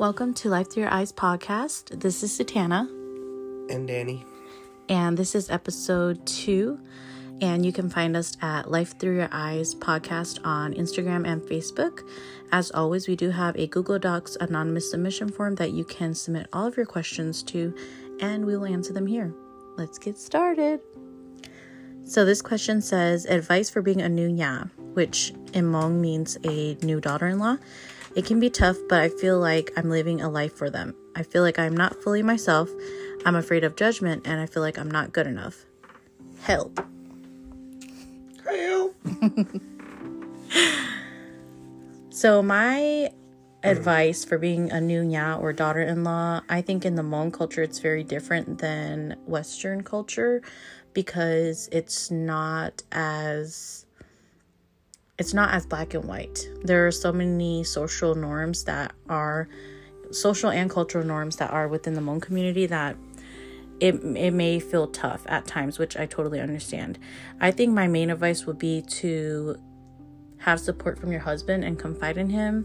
Welcome to Life Through Your Eyes podcast. This is Satana, And Danny. and this is episode two. And you can find us at Life Through Your Eyes podcast on Instagram and Facebook. As always, we do have a Google Docs anonymous submission form that you can submit all of your questions to, and we will answer them here. Let's get started. So, this question says advice for being a new nyab, which in Hmong means a new daughter in law. It can be tough, but I feel like I'm living a life for them. I feel like I'm not fully myself. I'm afraid of judgment, and I feel like I'm not good enough. Help. Help. So, my advice for being a new nyab or daughter in law, I think in the Hmong culture, it's very different than Western culture because it's not as it's not as black and white. There are so many social norms that are social and cultural norms that are within the Hmong community that it it may feel tough at times, which I totally understand. I think my main advice would be to have support from your husband and confide in him.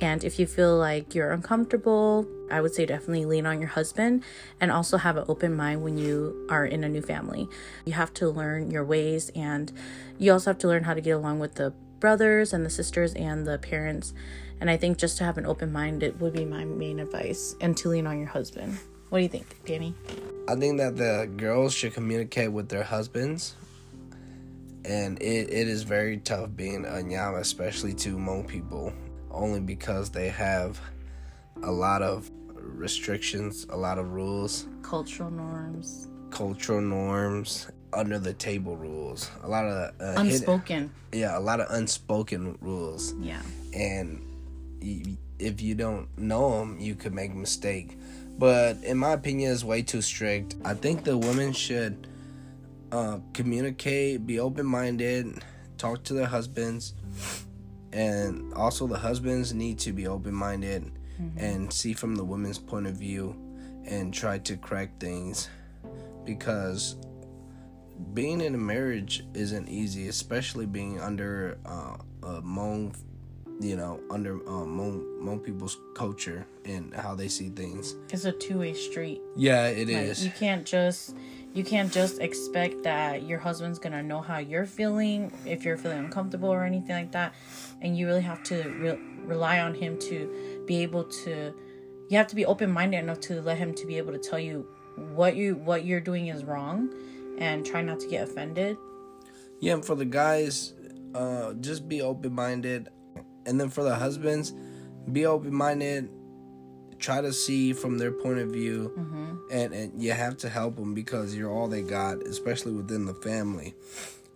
And if you feel like you're uncomfortable, I would say definitely lean on your husband and also have an open mind when you are in a new family. You have to learn your ways and you also have to learn how to get along with the brothers and the sisters and the parents. And I think just to have an open mind, it would be my main advice and to lean on your husband. What do you think, Danny? I think that the girls should communicate with their husbands. And it, it is very tough being a nyama, especially to Hmong people, only because they have a lot of restrictions, a lot of rules, Cultural norms, cultural norms, under the table rules, a lot of uh, hidden- unspoken. yeah, a lot of unspoken rules. Yeah. and if you don't know them, you could make a mistake. But in my opinion, it's way too strict. I think the women should uh, communicate, be open minded, talk to their husbands, and also the husbands need to be open minded and see from the women's point of view and try to correct things because being in a marriage isn't easy, especially being under uh, a Hmong, you know, under uh, Hmong, Hmong people's culture and how they see things. It's a two way street. Yeah, it Like, is. You can't just you can't just expect that your husband's gonna know how you're feeling if you're feeling uncomfortable or anything like that, and you really have to re- rely on him to be able to. You have to be open minded enough to let him to be able to tell you what you what you're doing is wrong, and try not to get offended. Yeah, and for the guys, uh, just be open minded, and then for the husbands, be open minded. Try to see from their point of view, and and you have to help them because you're all they got, especially within the family.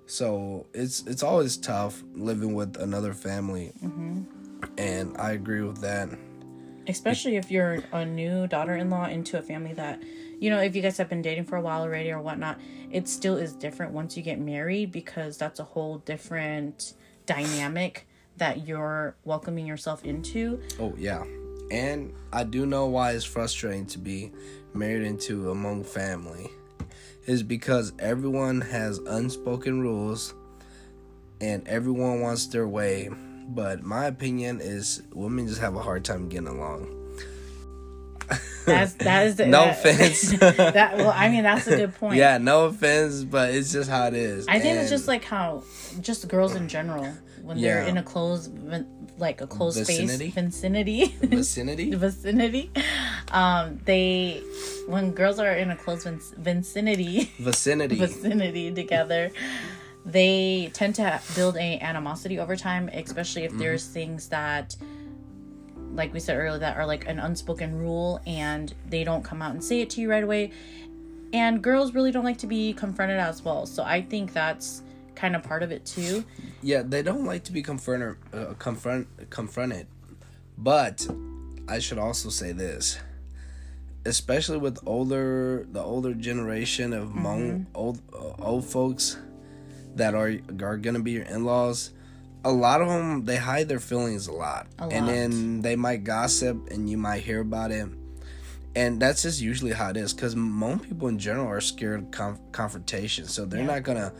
So it's it's always tough living with another family, and I agree with that. Especially if you're a new daughter-in-law into a family that you know if you guys have been dating for a while already or whatnot it still is different once you get married because that's a whole different dynamic that you're welcoming yourself into Oh yeah, and I do know why it's frustrating to be married into a Hmong family, is because everyone has unspoken rules, and everyone wants their way. But my opinion is women just have a hard time getting along. that's that is the, No that, offense. that well i mean that's a good point Yeah, no offense, but it's just how it is. i think it's just like how just girls in general when they're in a closed like a closed Vicinity? space vicinity vicinity. vicinity. Um, they when girls are in a close vin- vicinity Vicinity. vicinity together, they tend to build a animosity over time, especially if there's things that like we said earlier that are like an unspoken rule and they don't come out and say it to you right away. And girls really don't like to be confronted as well. So I think that's kind of part of it too. Yeah, they don't like to be confronted, uh, confront, confronted. But I should also say this, especially with older, the older generation of Hmong old uh, old folks that are are gonna be your in laws. A lot of them they hide their feelings a lot, A and then they might gossip, and you might hear about it. And that's just usually how it is because Hmong people in general are scared of conf- confrontation so they're Yeah. not gonna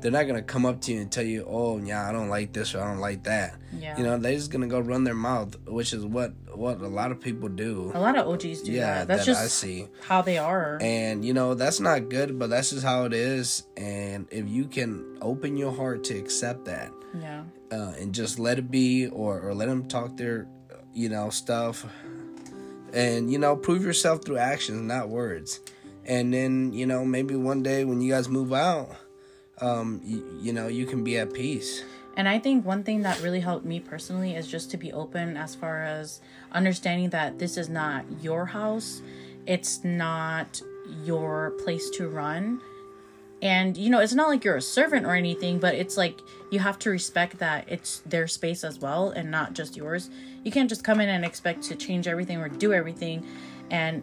they're not gonna come up to you and tell you oh yeah i don't like this or i don't like that Yeah. you know they're just gonna go run their mouth which is what what a lot of people do a lot of OGs do yeah that. That's that i just see how they are. and you know that's not good but that's just how it is and if you can open your heart to accept that yeah. uh, and just let it be or, or let them talk their you know stuff and you know prove yourself through actions not words. And then you know maybe one day when you guys move out um you, you know you can be at peace. And I think one thing that really helped me personally is just to be open as far as understanding that this is not your house, it's not your place to run. And you know, it's not like you're a servant or anything, but it's like you have to respect that it's their space as well and not just yours. You can't just come in and expect to change everything or do everything and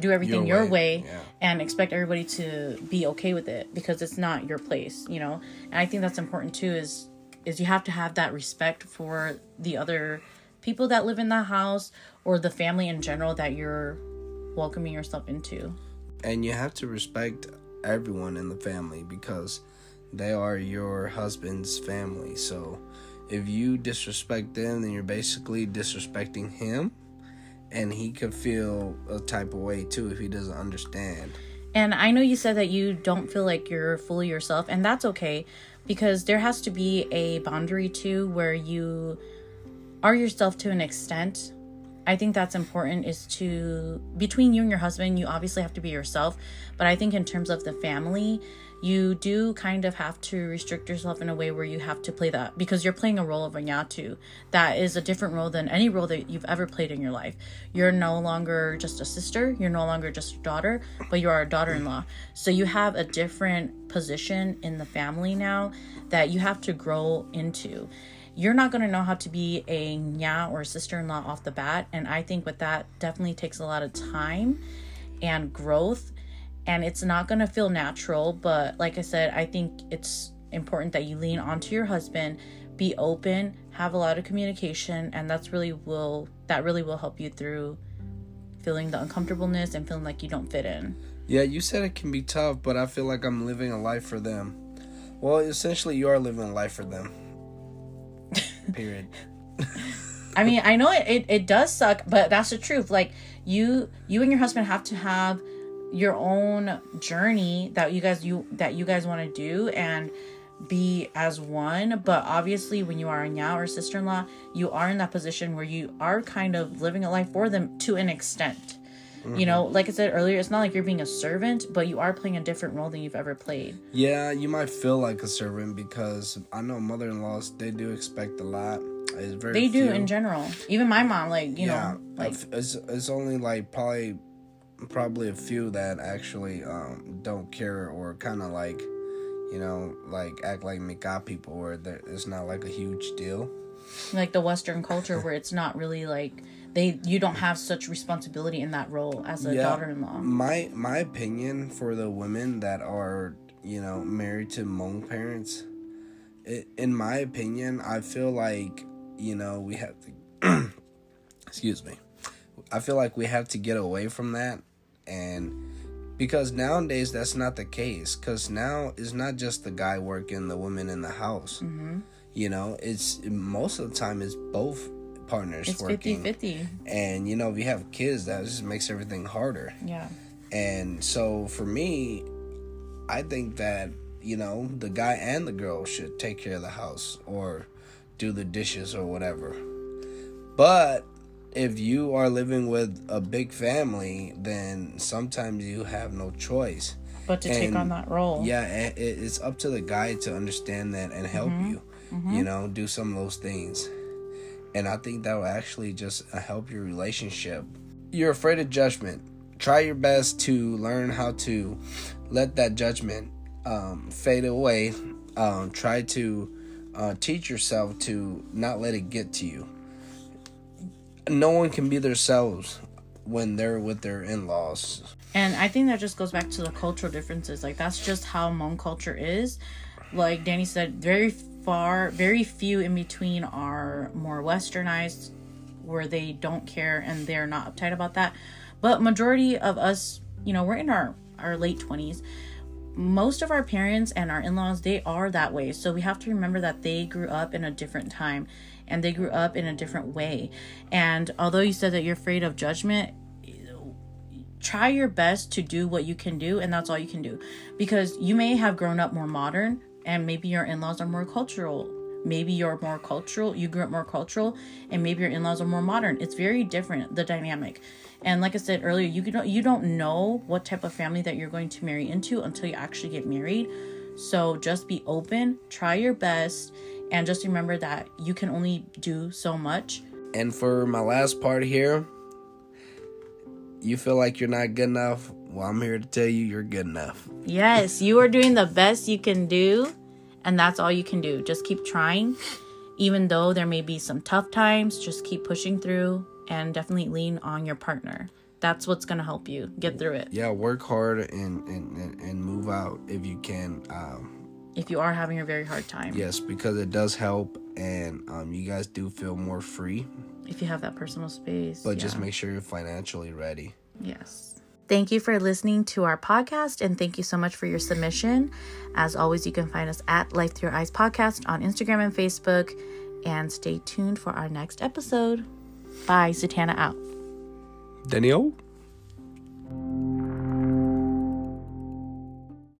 do everything Your your, way, way, yeah. and expect everybody to be okay with it because it's not your place, you know. And I think that's important too is is you have to have that respect for the other people that live in the house or the family in general that you're welcoming yourself into. and you have to respect everyone in the family because they are your husband's family so if you disrespect them then you're basically disrespecting him and he could feel a type of way too if he doesn't understand And I know you said that you don't feel like you're fully yourself, and that's okay because there has to be a boundary too where you are yourself to an extent. I think that's important is to between you and your husband, you obviously have to be yourself, but I think in terms of the family, you do kind of have to restrict yourself in a way where you have to play that because you're playing a role of a nyatu that is a different role than any role that you've ever played in your life. You're no longer just a sister, you're no longer just a daughter, but you are a daughter-in-law. So you have a different position in the family now that you have to grow into. You're not going to know how to be a nyab or sister-in-law off the bat, and I think with that definitely takes a lot of time and growth and it's not going to feel natural but like i said i think it's important that you lean onto your husband be open have a lot of communication and that's really will that really will help you through feeling the uncomfortableness and feeling like you don't fit in. Yeah you said it can be tough but i feel like i'm living a life for them. Well essentially you are living a life for them period I mean, I know it, it, it does suck, but that's the truth. Like you you and your husband have to have your own journey that you guys you that you guys want to do and be as one. But obviously when you are a nyab or sister in law, you are in that position where you are kind of living a life for them to an extent. You know, like I said earlier, it's not like you're being a servant, but you are playing a different role than you've ever played. Yeah, you might feel like a servant because I know mother-in-laws they do expect a lot. It's very They do in general. Even my mom, like, you yeah, know, like it's it's only like probably probably a few that actually um don't care or kind of like you know like act like mika people where it's not like a huge deal. like the western culture where it's not really like they you don't have such responsibility in that role as a Yeah. daughter-in-law My my opinion for the women that are you know married to Hmong parents, it, in my opinion, I feel like you know we have to. excuse me. I feel like we have to get away from that, and because nowadays that's not the case. Because now it's not just the guy working, the woman in the house. mm-hmm. You know, it's most of the time it's both partners it's working, 50-50 and you know if you have kids, that just makes everything harder. yeah And so for me, I think that, you know, the guy and the girl should take care of the house or do the dishes or whatever. But if you are living with a big family, then sometimes you have no choice. but to take on that role Yeah, it- it's up to the guy to understand that and help you, you know, do some of those things. And I think that will actually just uh, help your relationship. You're afraid of judgment. Try your best to learn how to let that judgment um, fade away. Um, try to uh, teach yourself to not let it get to you. No one can be themselves when they're with their in laws. and i think that just goes back to the cultural differences like that's just how Hmong culture is like danny said very far very few in between are more westernized where they don't care and they're not uptight about that But majority of us, you know, we're in our our late 20s. Most of our parents and our in-laws, they are that way. So we have to remember that they grew up in a different time and they grew up in a different way. And although you said that you're afraid of judgment, try your best to do what you can do and that's all you can do because you may have grown up more modern and maybe your in-laws are more cultural maybe you're more cultural you grew up more cultural and maybe your in-laws are more modern it's very different the dynamic and like i said earlier you don't you don't know what type of family that you're going to marry into until you actually get married so just be open try your best and just remember that you can only do so much and for my last part here you feel like you're not good enough, well, I'm here to tell you you're good enough. Yes, you are doing the best you can do, and that's all you can do. Just keep trying. Even though there may be some tough times, just keep pushing through and definitely lean on your partner. That's what's going to help you get through it. Yeah, work hard and, and, and move out if you can. Um, if you are having a very hard time. Yes, because it does help, and um, you guys do feel more free if you have that personal space. But yeah. just make sure you're financially ready. Yes. Thank you for listening to our podcast and thank you so much for your submission. As always, you can find us at Life Through Your Eyes Podcast on Instagram and Facebook. And stay tuned for our next episode. Bye. Satana out. Daniel.